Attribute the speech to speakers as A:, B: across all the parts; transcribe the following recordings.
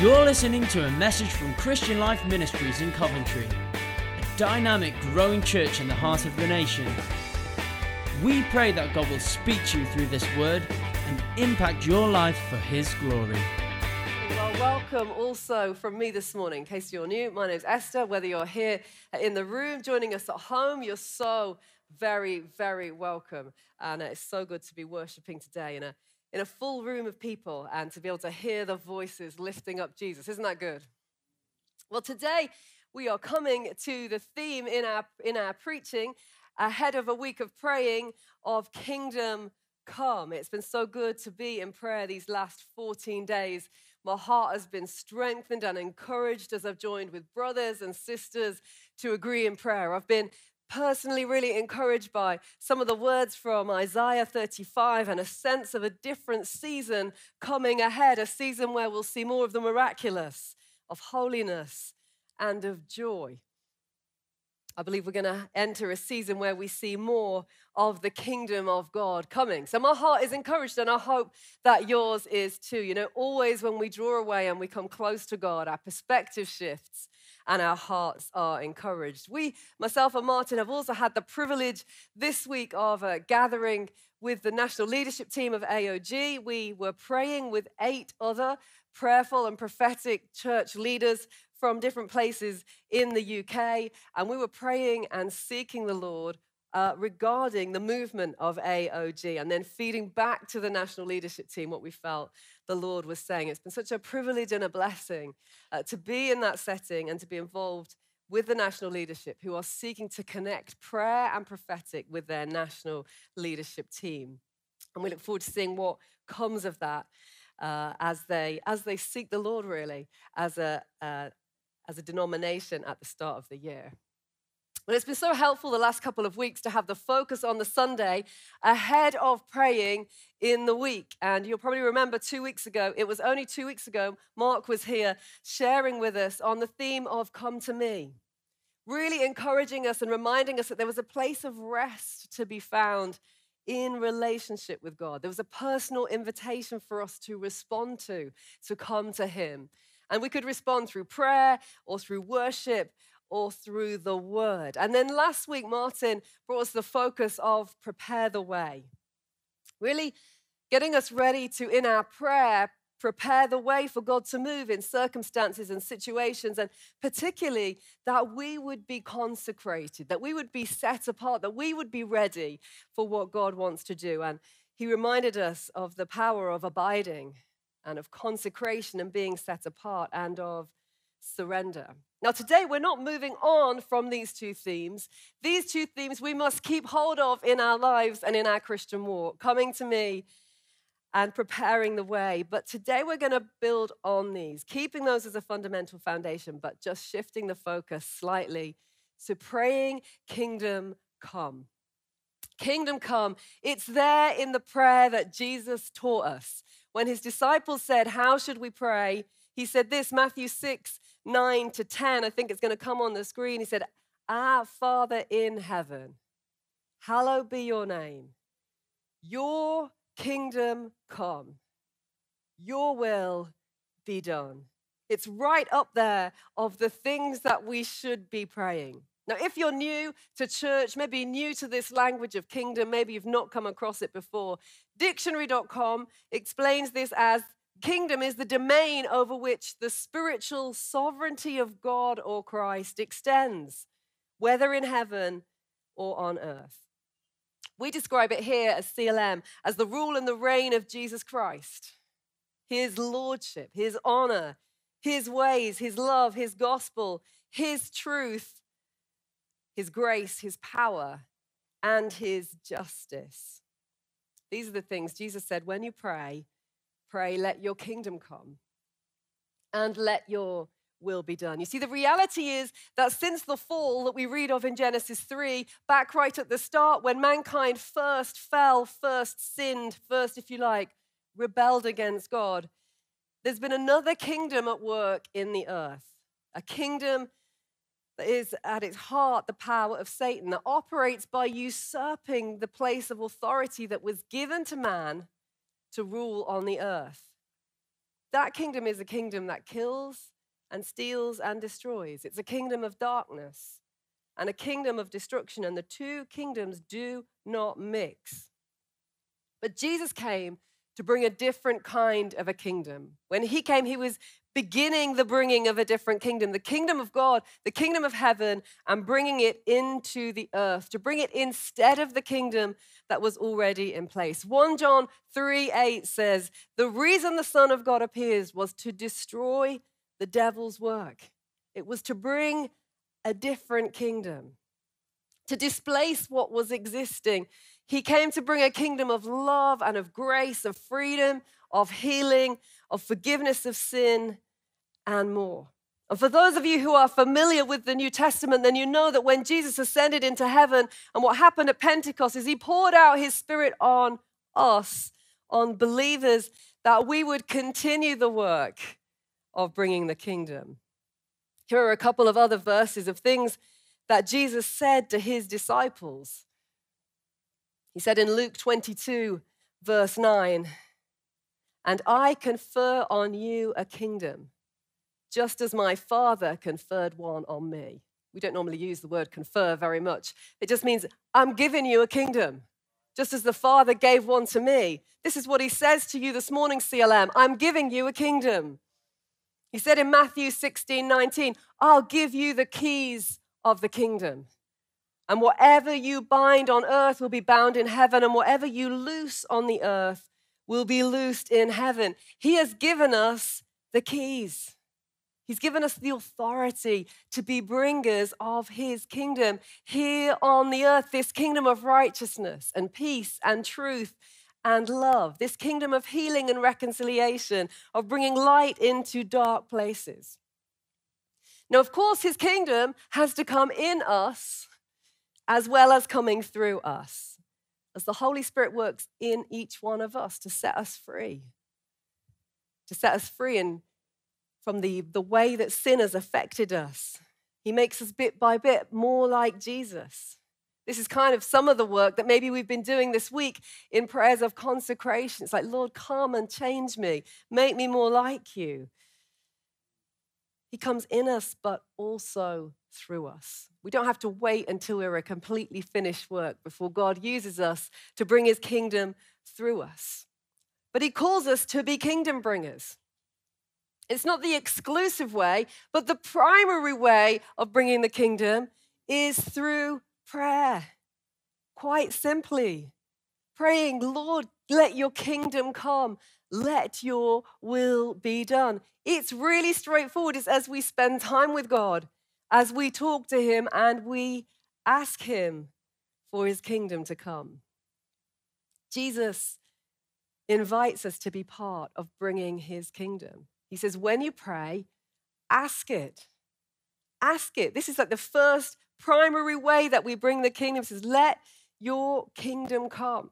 A: You're listening to a message from Christian Life Ministries in Coventry, a dynamic, growing church in the heart of the nation. We pray that God will speak to you through this word and impact your life for His glory.
B: Well, welcome also from me this morning. In case you're new, my name's Esther. Whether you're here in the room, joining us at home, you're so very, very welcome. And uh, it's so good to be worshiping today in a in a full room of people and to be able to hear the voices lifting up Jesus. Isn't that good? Well, today we are coming to the theme in our, in our preaching ahead of a week of praying of kingdom come. It's been so good to be in prayer these last 14 days. My heart has been strengthened and encouraged as I've joined with brothers and sisters to agree in prayer. I've been personally really encouraged by some of the words from Isaiah 35 and a sense of a different season coming ahead, a season where we'll see more of the miraculous, of holiness, and of joy. I believe we're going to enter a season where we see more of the kingdom of God coming. So my heart is encouraged, and I hope that yours is too. You know, always when we draw away and we come close to God, our perspective shifts and our hearts are encouraged. We, myself and Martin, have also had the privilege this week of uh, gathering with the national leadership team of AOG. We were praying with eight other prayerful and prophetic church leaders from different places in the UK, and we were praying and seeking the Lord uh, regarding the movement of AOG and then feeding back to the national leadership team what we felt the Lord was saying. It's been such a privilege and a blessing uh, to be in that setting and to be involved with the national leadership who are seeking to connect prayer and prophetic with their national leadership team. And we look forward to seeing what comes of that uh, as, they, as they seek the Lord, really, as a, uh, as a denomination at the start of the year. Well, it's been so helpful the last couple of weeks to have the focus on the Sunday ahead of praying in the week. And you'll probably remember two weeks ago, it was only two weeks ago, Mark was here sharing with us on the theme of Come to Me, really encouraging us and reminding us that there was a place of rest to be found in relationship with God. There was a personal invitation for us to respond to, to come to Him. And we could respond through prayer or through worship or through the word. And then last week, Martin brought us the focus of prepare the way. Really getting us ready to, in our prayer, prepare the way for God to move in circumstances and situations, and particularly that we would be consecrated, that we would be set apart, that we would be ready for what God wants to do. And he reminded us of the power of abiding and of consecration and being set apart and of surrender. Now, today we're not moving on from these two themes. These two themes we must keep hold of in our lives and in our Christian walk coming to me and preparing the way. But today we're going to build on these, keeping those as a fundamental foundation, but just shifting the focus slightly to praying, Kingdom come. Kingdom come. It's there in the prayer that Jesus taught us. When his disciples said, How should we pray? He said this Matthew 6 9 to 10. I think it's going to come on the screen. He said, Our Father in heaven, hallowed be your name. Your kingdom come. Your will be done. It's right up there of the things that we should be praying. Now, if you're new to church, maybe new to this language of kingdom, maybe you've not come across it before, dictionary.com explains this as Kingdom is the domain over which the spiritual sovereignty of God or Christ extends, whether in heaven or on earth. We describe it here as CLM, as the rule and the reign of Jesus Christ, his lordship, his honor, his ways, his love, his gospel, his truth, his grace, his power, and his justice. These are the things Jesus said when you pray, pray, let your kingdom come and let your will be done. You see, the reality is that since the fall that we read of in Genesis 3, back right at the start, when mankind first fell, first sinned, first, if you like, rebelled against God, there's been another kingdom at work in the earth, a kingdom that is at its heart the power of Satan, that operates by usurping the place of authority that was given to man to rule on the earth. that kingdom is a kingdom that kills and steals and destroys. It's a kingdom of darkness and a kingdom of destruction, and the two kingdoms do not mix. But Jesus came to bring a different kind of a kingdom. When he came, he was beginning the bringing of a different kingdom, the kingdom of God, the kingdom of heaven, and bringing it into the earth, to bring it instead of the kingdom that was already in place. 1 John 3 8 says, The reason the Son of God appears was to destroy the devil's work, it was to bring a different kingdom, to displace what was existing. He came to bring a kingdom of love and of grace, of freedom, of healing, of forgiveness of sin, and more. And for those of you who are familiar with the New Testament, then you know that when Jesus ascended into heaven and what happened at Pentecost is he poured out his spirit on us, on believers, that we would continue the work of bringing the kingdom. Here are a couple of other verses of things that Jesus said to his disciples. He said in Luke 22, verse 9, And I confer on you a kingdom, just as my Father conferred one on me. We don't normally use the word confer very much. It just means, I'm giving you a kingdom, just as the Father gave one to me. This is what he says to you this morning, CLM. I'm giving you a kingdom. He said in Matthew 16, 19, I'll give you the keys of the kingdom. And whatever you bind on earth will be bound in heaven, and whatever you loose on the earth will be loosed in heaven. He has given us the keys. He's given us the authority to be bringers of his kingdom here on the earth, this kingdom of righteousness and peace and truth and love, this kingdom of healing and reconciliation, of bringing light into dark places. Now, of course, his kingdom has to come in us as well as coming through us, as the Holy Spirit works in each one of us to set us free, to set us free and from the, the way that sin has affected us. He makes us bit by bit more like Jesus. This is kind of some of the work that maybe we've been doing this week in prayers of consecration. It's like, Lord, come and change me, make me more like you. He comes in us, but also through us. We don't have to wait until we're a completely finished work before God uses us to bring his kingdom through us. But he calls us to be kingdom bringers. It's not the exclusive way, but the primary way of bringing the kingdom is through prayer. Quite simply, praying, Lord, let your kingdom come, let your will be done. It's really straightforward. It's as we spend time with God, as we talk to Him, and we ask Him for His kingdom to come. Jesus invites us to be part of bringing His kingdom. He says, when you pray, ask it. Ask it. This is like the first primary way that we bring the kingdom says, let your kingdom come.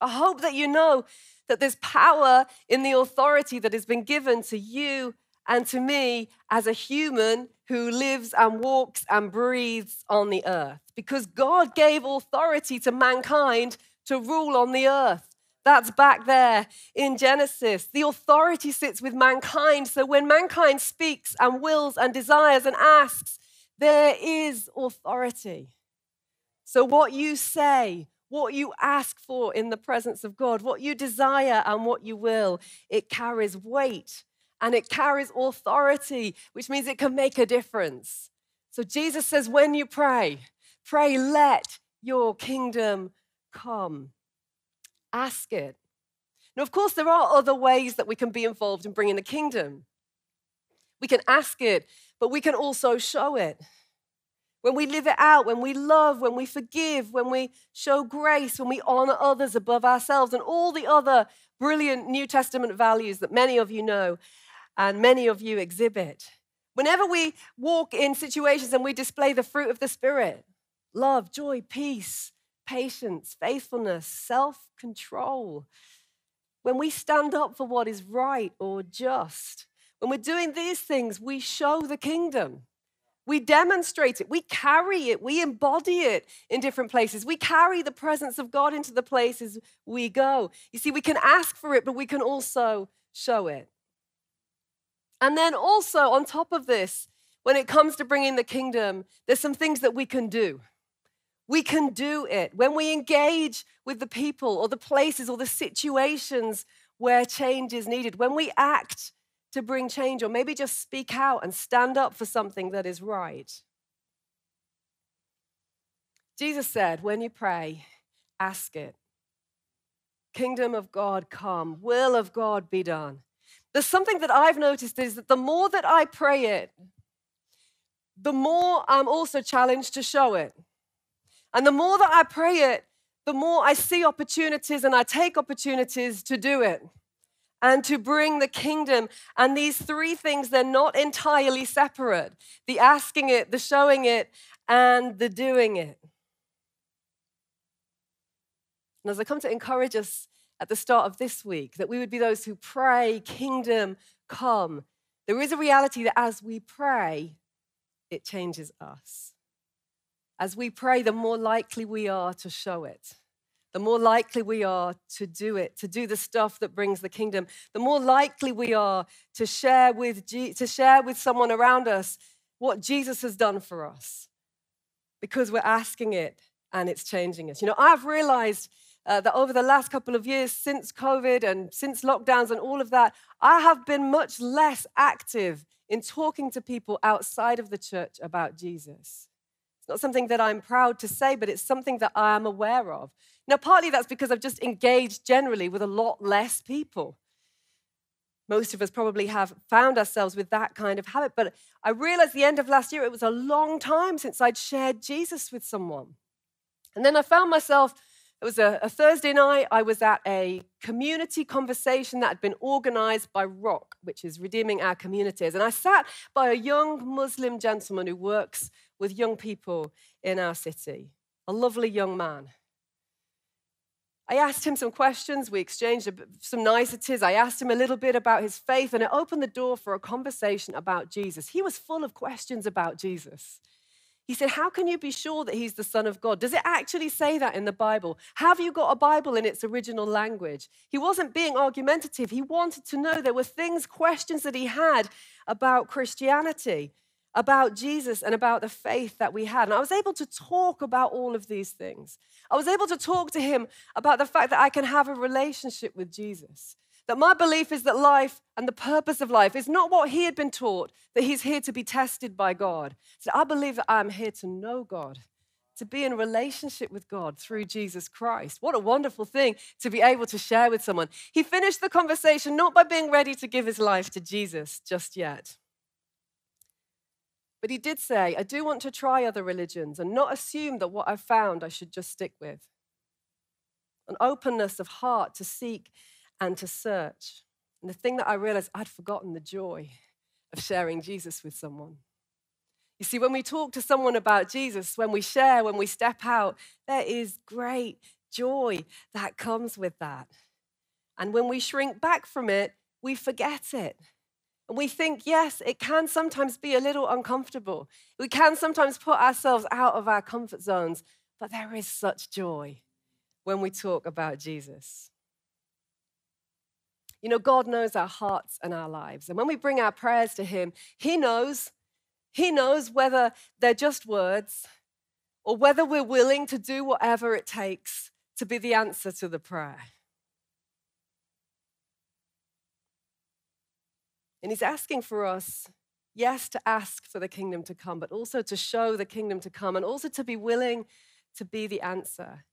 B: I hope that you know that there's power in the authority that has been given to you and to me as a human who lives and walks and breathes on the earth. Because God gave authority to mankind to rule on the earth. That's back there in Genesis. The authority sits with mankind. So when mankind speaks and wills and desires and asks, there is authority. So, what you say, what you ask for in the presence of God, what you desire and what you will, it carries weight and it carries authority, which means it can make a difference. So, Jesus says, when you pray, pray, let your kingdom come. Ask it. Now, of course, there are other ways that we can be involved in bringing the kingdom. We can ask it but we can also show it. When we live it out, when we love, when we forgive, when we show grace, when we honor others above ourselves, and all the other brilliant New Testament values that many of you know and many of you exhibit. Whenever we walk in situations and we display the fruit of the Spirit love, joy, peace, patience, faithfulness, self control when we stand up for what is right or just, when we're doing these things, we show the kingdom. We demonstrate it. We carry it. We embody it in different places. We carry the presence of God into the places we go. You see, we can ask for it, but we can also show it. And then also, on top of this, when it comes to bringing the kingdom, there's some things that we can do. We can do it. When we engage with the people or the places or the situations where change is needed, when we act to bring change, or maybe just speak out and stand up for something that is right. Jesus said, when you pray, ask it. Kingdom of God come, will of God be done. There's something that I've noticed is that the more that I pray it, the more I'm also challenged to show it. And the more that I pray it, the more I see opportunities and I take opportunities to do it and to bring the kingdom. And these three things, they're not entirely separate the asking it, the showing it, and the doing it. And as I come to encourage us at the start of this week, that we would be those who pray, Kingdom come, there is a reality that as we pray, it changes us. As we pray, the more likely we are to show it. The more likely we are to do it, to do the stuff that brings the kingdom. The more likely we are to share with, to share with someone around us what Jesus has done for us because we're asking it and it's changing us. You know, I've realized uh, that over the last couple of years, since COVID and since lockdowns and all of that, I have been much less active in talking to people outside of the church about Jesus. Not something that I'm proud to say, but it's something that I am aware of. Now, partly that's because I've just engaged generally with a lot less people. Most of us probably have found ourselves with that kind of habit, but I realized the end of last year it was a long time since I'd shared Jesus with someone. And then I found myself it was a, a, Thursday night. I was at a community conversation that had been organized by ROC, which is Redeeming Our Communities. And I sat by a young Muslim gentleman who works with young people in our city, a lovely young man. I asked him some questions. We exchanged some niceties. I asked him a little bit about his faith, and it opened the door for a conversation about Jesus. He was full of questions about Jesus. He said, How can you be sure that he's the Son of God? Does it actually say that in the Bible? Have you got a Bible in its original language? He wasn't being argumentative. He wanted to know there were things, questions that he had about Christianity, about Jesus, and about the faith that we had. And I was able to talk about all of these things. I was able to talk to him about the fact that I can have a relationship with Jesus. That my belief is that life and the purpose of life is not what he had been taught, that he's here to be tested by God. So I believe that I'm here to know God, to be in relationship with God through Jesus Christ. What a wonderful thing to be able to share with someone. He finished the conversation not by being ready to give his life to Jesus just yet. But he did say, I do want to try other religions and not assume that what I've found I should just stick with. An openness of heart to seek and to search. And the thing that I realized, I'd forgotten the joy of sharing Jesus with someone. You see, when we talk to someone about Jesus, when we share, when we step out, there is great joy that comes with that. And when we shrink back from it, we forget it. And we think, yes, it can sometimes be a little uncomfortable. We can sometimes put ourselves out of our comfort zones, but there is such joy when we talk about Jesus. You know, God knows our hearts and our lives. And when we bring our prayers to Him, He knows. He knows whether they're just words or whether we're willing to do whatever it takes to be the answer to the prayer. And He's asking for us, yes, to ask for the kingdom to come, but also to show the kingdom to come and also to be willing to be the answer.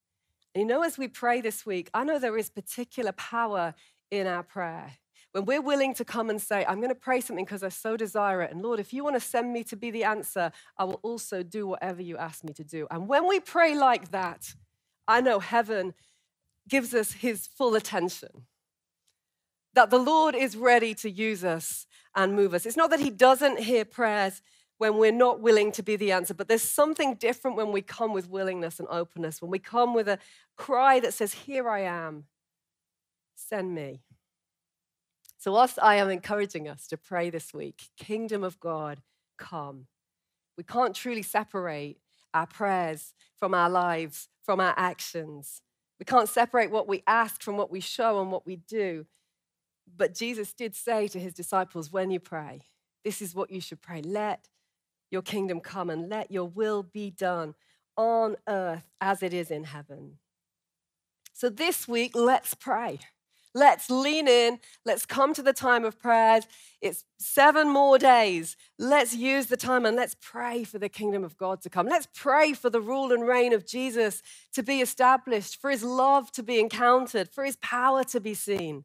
B: And you know, as we pray this week, I know there is particular power in our prayer. When we're willing to come and say, I'm going to pray something because I so desire it. And Lord, if you want to send me to be the answer, I will also do whatever you ask me to do. And when we pray like that, I know heaven gives us his full attention. That the Lord is ready to use us and move us. It's not that he doesn't hear prayers when we're not willing to be the answer, but there's something different when we come with willingness and openness, when we come with a cry that says, Here I am send me. So, whilst I am encouraging us to pray this week, Kingdom of God, come, we can't truly separate our prayers from our lives, from our actions. We can't separate what we ask from what we show and what we do. But Jesus did say to his disciples, when you pray, this is what you should pray. Let your kingdom come and let your will be done on earth as it is in heaven. So this week, let's pray. Let's lean in. Let's come to the time of prayers. It's seven more days. Let's use the time and let's pray for the kingdom of God to come. Let's pray for the rule and reign of Jesus to be established, for his love to be encountered, for his power to be seen.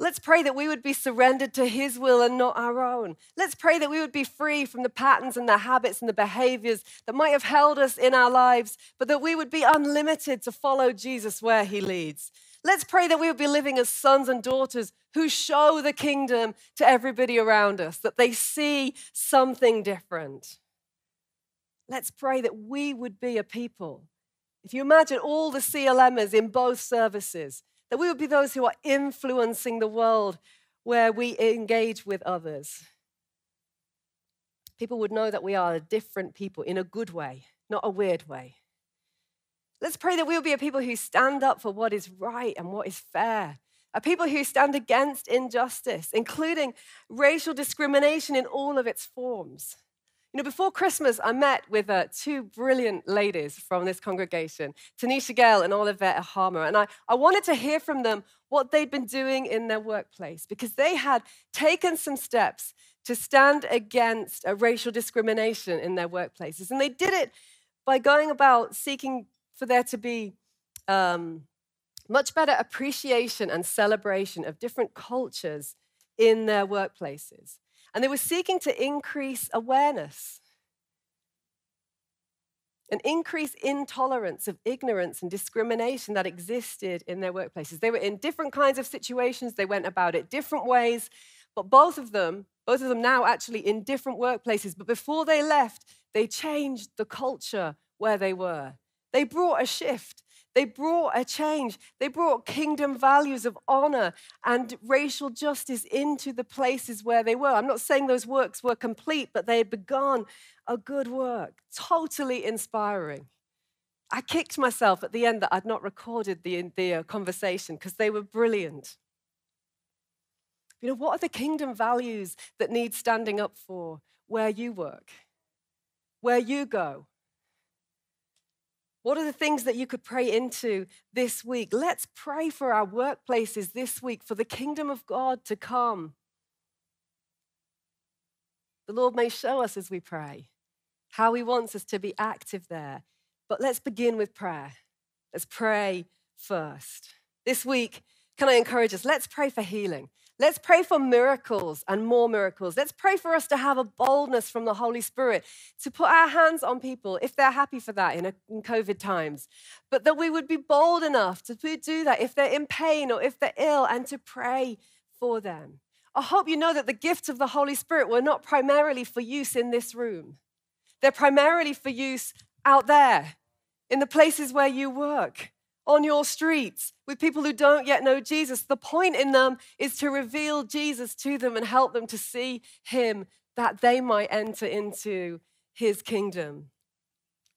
B: Let's pray that we would be surrendered to His will and not our own. Let's pray that we would be free from the patterns and the habits and the behaviors that might have held us in our lives, but that we would be unlimited to follow Jesus where He leads. Let's pray that we would be living as sons and daughters who show the kingdom to everybody around us, that they see something different. Let's pray that we would be a people. If you imagine all the CLMers in both services, that we would be those who are influencing the world where we engage with others. People would know that we are a different people in a good way, not a weird way. Let's pray that we will be a people who stand up for what is right and what is fair, a people who stand against injustice, including racial discrimination in all of its forms. You know, before Christmas, I met with uh, two brilliant ladies from this congregation, Tanisha Gale and Olivette Harmer, and I, I wanted to hear from them what they'd been doing in their workplace because they had taken some steps to stand against uh, racial discrimination in their workplaces. And they did it by going about seeking for there to be um, much better appreciation and celebration of different cultures in their workplaces. And they were seeking to increase awareness, an increased intolerance of ignorance and discrimination that existed in their workplaces. They were in different kinds of situations, they went about it different ways, but both of them, both of them now actually in different workplaces, but before they left, they changed the culture where they were. They brought a shift. They brought a change. They brought kingdom values of honor and racial justice into the places where they were. I'm not saying those works were complete, but they had begun a good work. Totally inspiring. I kicked myself at the end that I'd not recorded the, the uh, conversation because they were brilliant. You know, what are the kingdom values that need standing up for where you work, where you go, what are the things that you could pray into this week? Let's pray for our workplaces this week, for the kingdom of God to come. The Lord may show us as we pray how He wants us to be active there. But let's begin with prayer. Let's pray first. This week, can I encourage us? Let's pray for healing. Let's pray for miracles and more miracles. Let's pray for us to have a boldness from the Holy Spirit to put our hands on people if they're happy for that in, a, in, COVID times. But that we would be bold enough to do that if they're in pain or if they're ill and to pray for them. I hope you know that the gifts of the Holy Spirit were not primarily for use in this room, they're primarily for use out there in the places where you work on your streets with people who don't yet know Jesus. The point in them is to reveal Jesus to them and help them to see him that they might enter into his kingdom.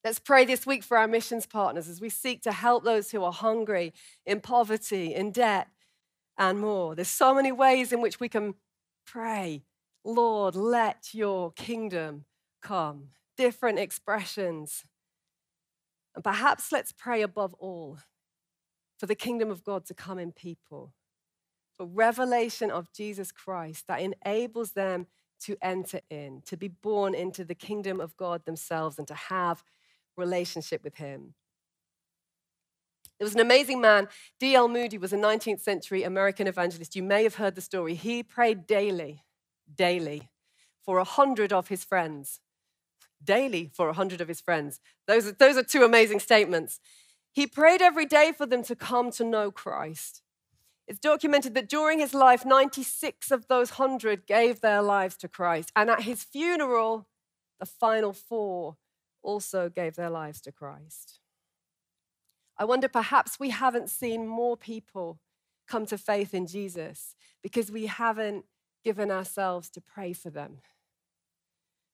B: Let's pray this week for our missions partners as we seek to help those who are hungry, in poverty, in debt, and more. There's so many ways in which we can pray, Lord, let your kingdom come. Different expressions. And perhaps let's pray above all for the kingdom of God to come in people, for revelation of Jesus Christ that enables them to enter in, to be born into the kingdom of God themselves and to have relationship with him. There was an amazing man, D.L. Moody was a 19th century American evangelist. You may have heard the story. He prayed daily, daily, for a hundred of his friends. Daily for a hundred of his friends. Those are, those are two amazing statements. He prayed every day for them to come to know Christ. It's documented that during his life, 96 of those 100 gave their lives to Christ. And at his funeral, the final four also gave their lives to Christ. I wonder perhaps we haven't seen more people come to faith in Jesus because we haven't given ourselves to pray for them.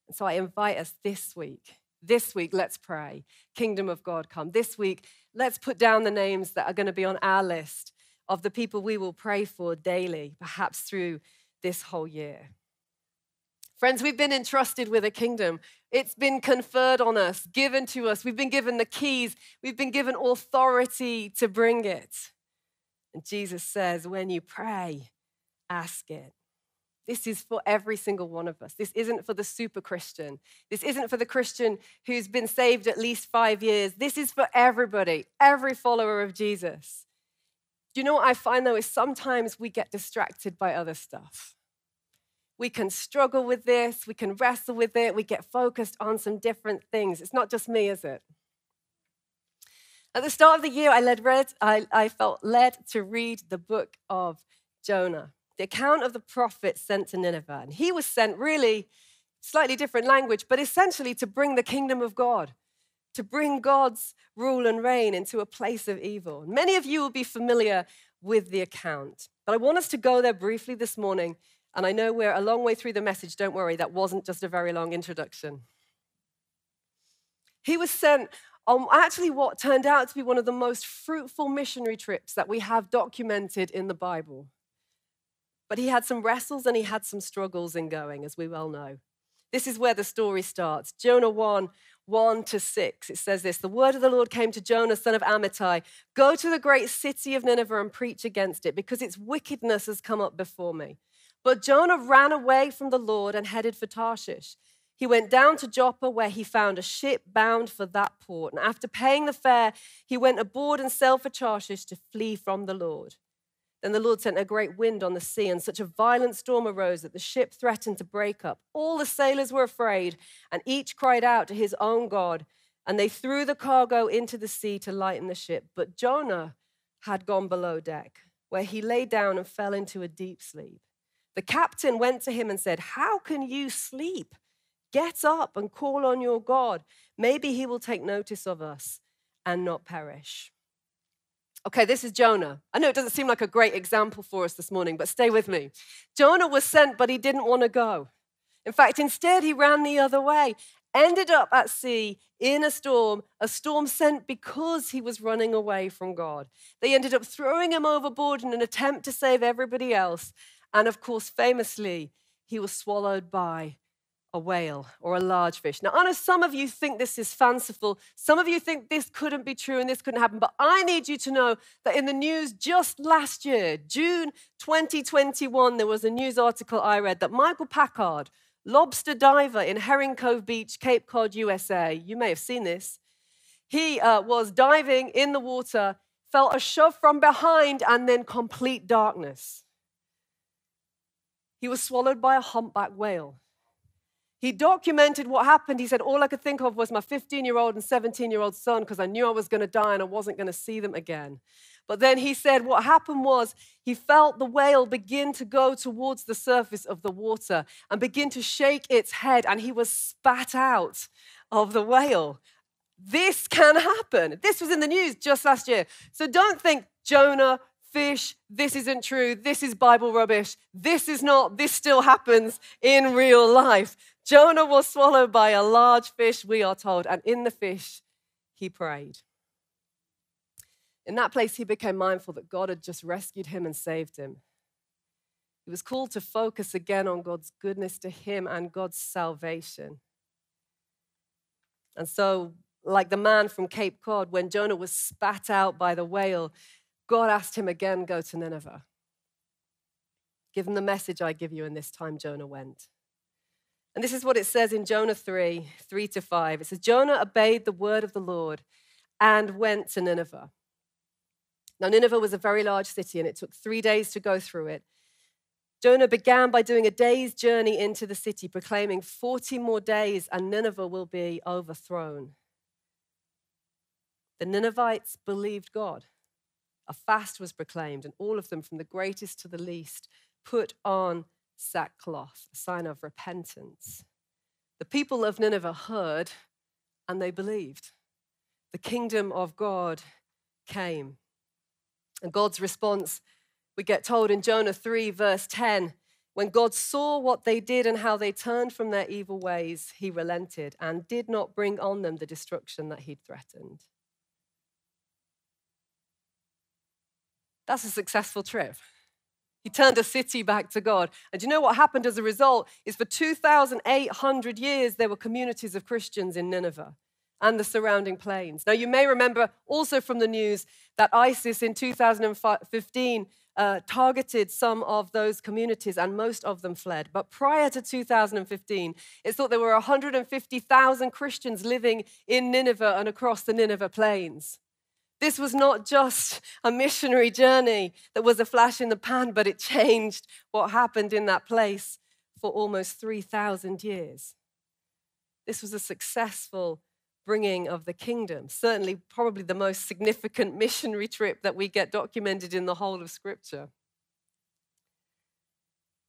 B: And so I invite us this week this week, let's pray. Kingdom of God come. This week, let's put down the names that are going to be on our list of the people we will pray for daily, perhaps through this whole year. Friends, we've been entrusted with a kingdom. It's been conferred on us, given to us. We've been given the keys, we've been given authority to bring it. And Jesus says, when you pray, ask it. This is for every single one of us. This isn't for the super Christian. This isn't for the Christian who's been saved at least five years. This is for everybody, every follower of Jesus. Do you know what I find though is sometimes we get distracted by other stuff. We can struggle with this, we can wrestle with it, we get focused on some different things. It's not just me, is it? At the start of the year, I, led read, I, I felt led to read the book of Jonah, the account of the prophet sent to Nineveh. And he was sent really slightly different language, but essentially to bring the kingdom of God, to bring God's rule and reign into a place of evil. Many of you will be familiar with the account, but I want us to go there briefly this morning and I know we're a long way through the message. Don't worry, that wasn't just a very long introduction. He was sent on actually what turned out to be one of the most fruitful missionary trips that we have documented in the Bible. But he had some wrestles and he had some struggles in going, as we well know. This is where the story starts. Jonah 1 1 to 6. It says this The word of the Lord came to Jonah, son of Amittai Go to the great city of Nineveh and preach against it, because its wickedness has come up before me. But Jonah ran away from the Lord and headed for Tarshish. He went down to Joppa, where he found a ship bound for that port. And after paying the fare, he went aboard and sailed for Tarshish to flee from the Lord. Then the Lord sent a great wind on the sea, and such a violent storm arose that the ship threatened to break up. All the sailors were afraid, and each cried out to his own God. And they threw the cargo into the sea to lighten the ship. But Jonah had gone below deck, where he lay down and fell into a deep sleep. The captain went to him and said, How can you sleep? Get up and call on your God. Maybe he will take notice of us and not perish. Okay, this is Jonah. I know it doesn't seem like a great example for us this morning, but stay with me. Jonah was sent, but he didn't want to go. In fact, instead, he ran the other way, ended up at sea in a storm, a storm sent because he was running away from God. They ended up throwing him overboard in an attempt to save everybody else. And of course, famously, he was swallowed by a whale or a large fish. Now, I know some of you think this is fanciful. Some of you think this couldn't be true and this couldn't happen. But I need you to know that in the news just last year, June 2021, there was a news article I read that Michael Packard, lobster diver in Herring Cove Beach, Cape Cod, USA, you may have seen this. He uh, was diving in the water, felt a shove from behind, and then complete darkness. He was swallowed by a humpback whale. He documented what happened. He said, All I could think of was my 15 year old and 17 year old son because I knew I was going to die and I wasn't going to see them again. But then he said, What happened was he felt the whale begin to go towards the surface of the water and begin to shake its head, and he was spat out of the whale. This can happen. This was in the news just last year. So don't think Jonah fish, this isn't true, this is Bible rubbish, this is not, this still happens in real life. Jonah was swallowed by a large fish, we are told, and in the fish, he prayed. In that place, he became mindful that God had just rescued him and saved him. He was called to focus again on God's goodness to him and God's salvation. And so, like the man from Cape Cod, when Jonah was spat out by the whale, God asked him again, Go to Nineveh. Give them the message I give you, and this time Jonah went. And this is what it says in Jonah 3 3 to 5. It says, Jonah obeyed the word of the Lord and went to Nineveh. Now, Nineveh was a very large city, and it took three days to go through it. Jonah began by doing a day's journey into the city, proclaiming 40 more days, and Nineveh will be overthrown. The Ninevites believed God. A fast was proclaimed, and all of them, from the greatest to the least, put on sackcloth, a sign of repentance. The people of Nineveh heard and they believed. The kingdom of God came. And God's response, we get told in Jonah 3, verse 10 when God saw what they did and how they turned from their evil ways, he relented and did not bring on them the destruction that he'd threatened. That's a successful trip. He turned a city back to God. And you know what happened as a result? Is for 2,800 years, there were communities of Christians in Nineveh and the surrounding plains. Now, you may remember also from the news that ISIS in 2015 uh, targeted some of those communities and most of them fled. But prior to 2015, it's thought there were 150,000 Christians living in Nineveh and across the Nineveh plains. This was not just a missionary journey that was a flash in the pan, but it changed what happened in that place for almost 3,000 years. This was a successful bringing of the kingdom, certainly, probably the most significant missionary trip that we get documented in the whole of Scripture.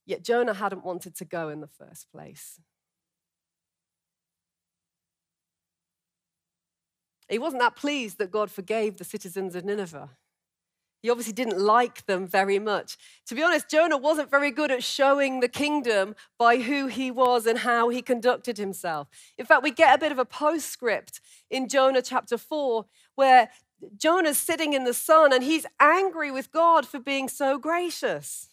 B: Yet Jonah hadn't wanted to go in the first place. He wasn't that pleased that God forgave the citizens of Nineveh. He obviously didn't like them very much. To be honest, Jonah wasn't very good at showing the kingdom by who he was and how he conducted himself. In fact, we get a bit of a postscript in Jonah chapter 4 where Jonah's sitting in the sun and he's angry with God for being so gracious.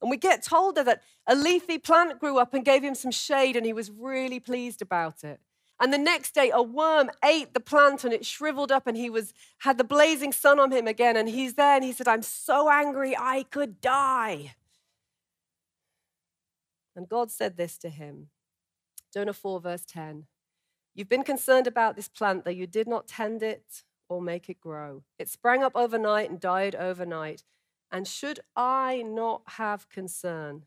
B: And we get told that a leafy plant grew up and gave him some shade, and he was really pleased about it. And the next day, a worm ate the plant and it shriveled up, and he was had the blazing sun on him again. And he's there, and he said, "I'm so angry, I could die." And God said this to him, Jonah 4, verse 10. You've been concerned about this plant, though you did not tend it or make it grow. It sprang up overnight and died overnight. And should I not have concern?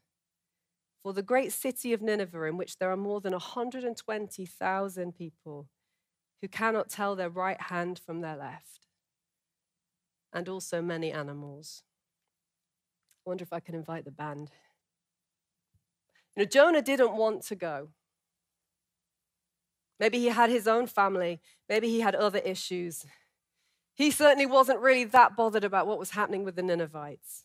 B: For the great city of Nineveh, in which there are more than 120,000 people who cannot tell their right hand from their left, and also many animals. I wonder if I can invite the band. You know, Jonah didn't want to go. Maybe he had his own family, maybe he had other issues. He certainly wasn't really that bothered about what was happening with the Ninevites.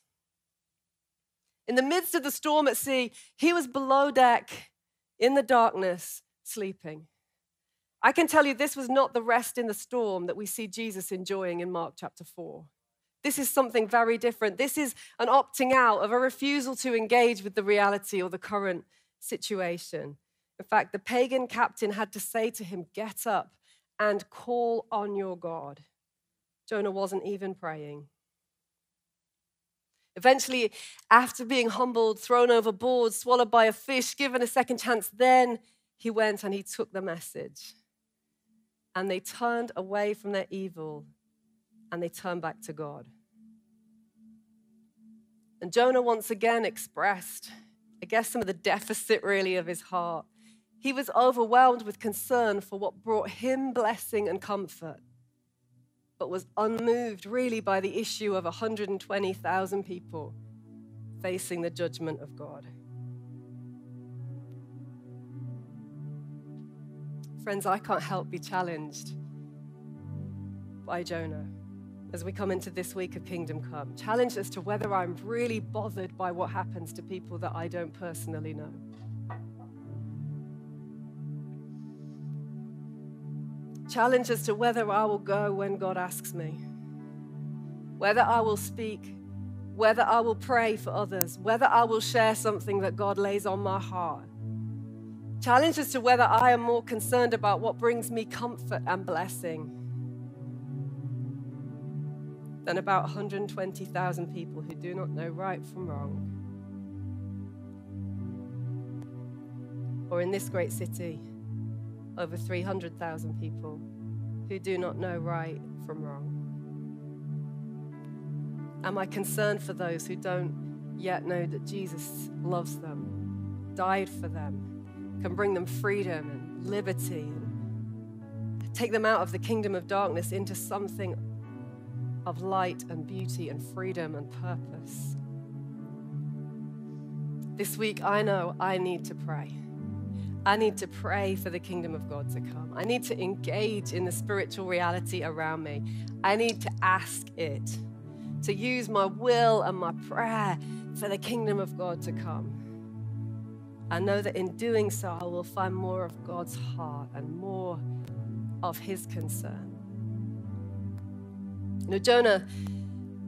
B: In the midst of the storm at sea, he was below deck in the darkness, sleeping. I can tell you this was not the rest in the storm that we see Jesus enjoying in Mark chapter 4. This is something very different. This is an opting out of a refusal to engage with the reality or the current situation. In fact, the pagan captain had to say to him, Get up and call on your God. Jonah wasn't even praying. Eventually, after being humbled, thrown overboard, swallowed by a fish, given a second chance, then he went and he took the message. And they turned away from their evil and they turned back to God. And Jonah once again expressed, I guess, some of the deficit really of his heart. He was overwhelmed with concern for what brought him blessing and comfort but was unmoved really by the issue of 120,000 people facing the judgment of God. Friends, I can't help be challenged by Jonah as we come into this week of Kingdom Come. Challenged as to whether I'm really bothered by what happens to people that I don't personally know. Challenge as to whether I will go when God asks me, whether I will speak, whether I will pray for others, whether I will share something that God lays on my heart. Challenge as to whether I am more concerned about what brings me comfort and blessing than about 120,000 people who do not know right from wrong. Or in this great city, over 300,000 people who do not know right from wrong? Am I concerned for those who don't yet know that Jesus loves them, died for them, can bring them freedom and liberty, and take them out of the kingdom of darkness into something of light and beauty and freedom and purpose? This week, I know I need to pray. I need to pray for the kingdom of God to come. I need to engage in the spiritual reality around me. I need to ask it, to use my will and my prayer for the kingdom of God to come. I know that in doing so, I will find more of God's heart and more of his concern. You know, Jonah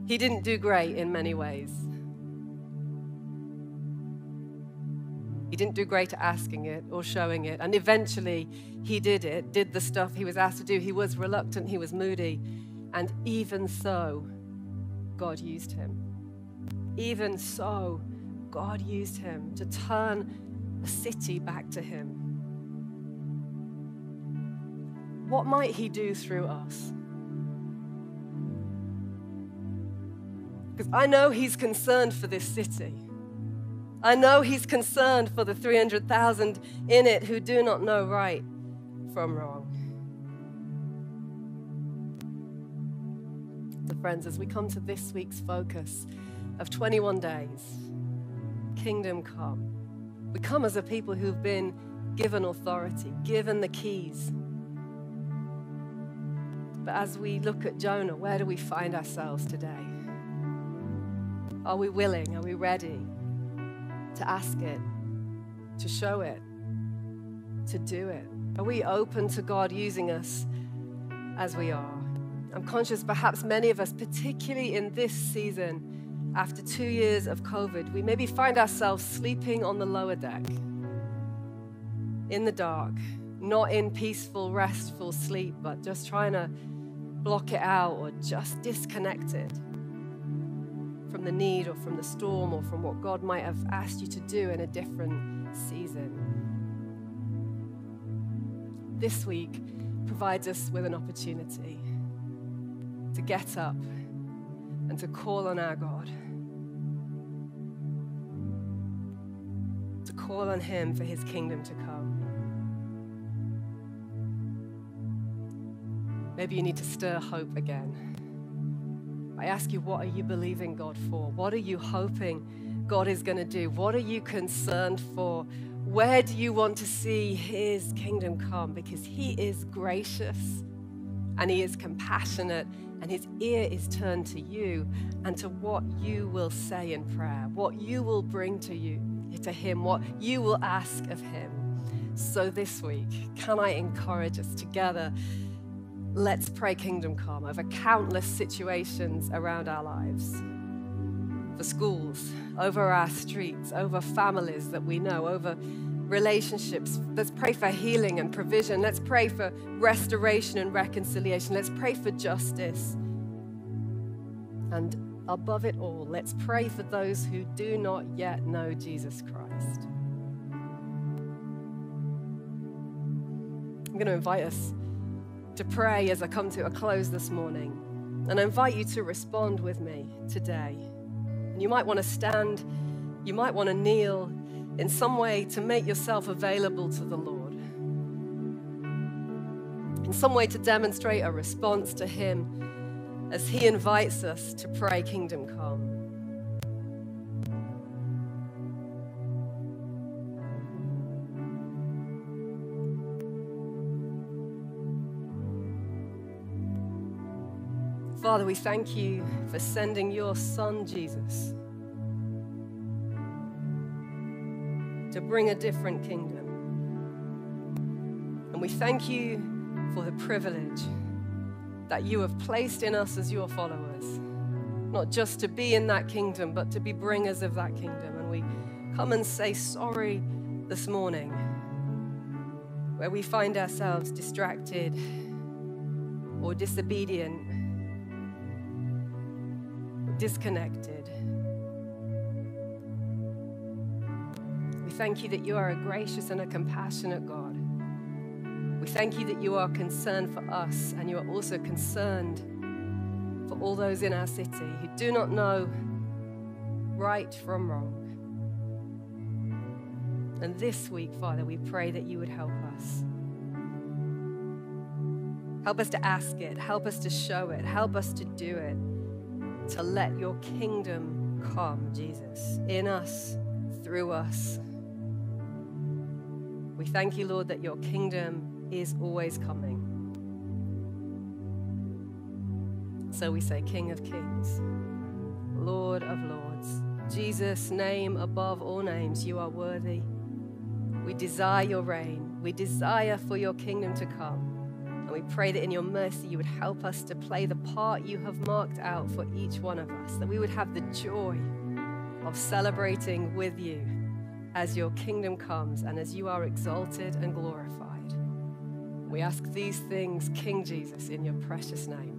B: He didn't do great in many ways. He didn't do great at asking it or showing it. And eventually, he did it, did the stuff he was asked to do. He was reluctant, he was moody. And even so, God used him. Even so, God used him to turn a city back to him. What might he do through us? Because I know he's concerned for this city. I know he's concerned for the 300,000 in it who do not know right from wrong. So, friends, as we come to this week's focus of 21 days, kingdom come, we come as a people who've been given authority, given the keys. But as we look at Jonah, where do we find ourselves today? Are we willing? Are we ready to ask it, to show it, to do it? Are we open to God using us as we are? I'm conscious perhaps many of us, particularly in this season, after two years of COVID, we maybe find ourselves sleeping on the lower deck, in the dark, not in peaceful, restful sleep, but just trying to block it out or just disconnected from the need or from the storm or from what God might have asked you to do in a different season. This week provides us with an opportunity to get up and to call on our God. To call on Him for His kingdom to come. Maybe you need to stir hope again. I ask you, what are you believing God for? What are you hoping God is going to do? What are you concerned for? Where do you want to see His kingdom come? Because He is gracious and He is compassionate and His ear is turned to you and to what you will say in prayer, what you will bring to you, to Him, what you will ask of Him. So this week, can I encourage us together? Let's pray kingdom come over countless situations around our lives. For schools, over our streets, over families that we know, over relationships. Let's pray for healing and provision. Let's pray for restoration and reconciliation. Let's pray for justice. And above it all, let's pray for those who do not yet know Jesus Christ. I'm going to invite us to pray as I come to a close this morning. And I invite you to respond with me today. And you might want to stand, you might want to kneel in some way to make yourself available to the Lord. In some way to demonstrate a response to Him as He invites us to pray, Kingdom come. Father, we thank you for sending your Son, Jesus, to bring a different kingdom. And we thank you for the privilege that you have placed in us as your followers, not just to be in that kingdom, but to be bringers of that kingdom. And we come and say sorry this morning where we find ourselves distracted or disobedient disconnected. We thank you that you are a gracious and a compassionate God. We thank you that you are concerned for us and you are also concerned for all those in our city who do not know right from wrong. And this week, Father, we pray that you would help us. Help us to ask it, help us to show it, help us to do it to let your kingdom come, Jesus, in us, through us. We thank you, Lord, that your kingdom is always coming. So we say, King of kings, Lord of lords, Jesus, name above all names, you are worthy. We desire your reign. We desire for your kingdom to come. And we pray that in your mercy, you would help us to play the part you have marked out for each one of us, that we would have the joy of celebrating with you as your kingdom comes and as you are exalted and glorified. We ask these things, King Jesus, in your precious name.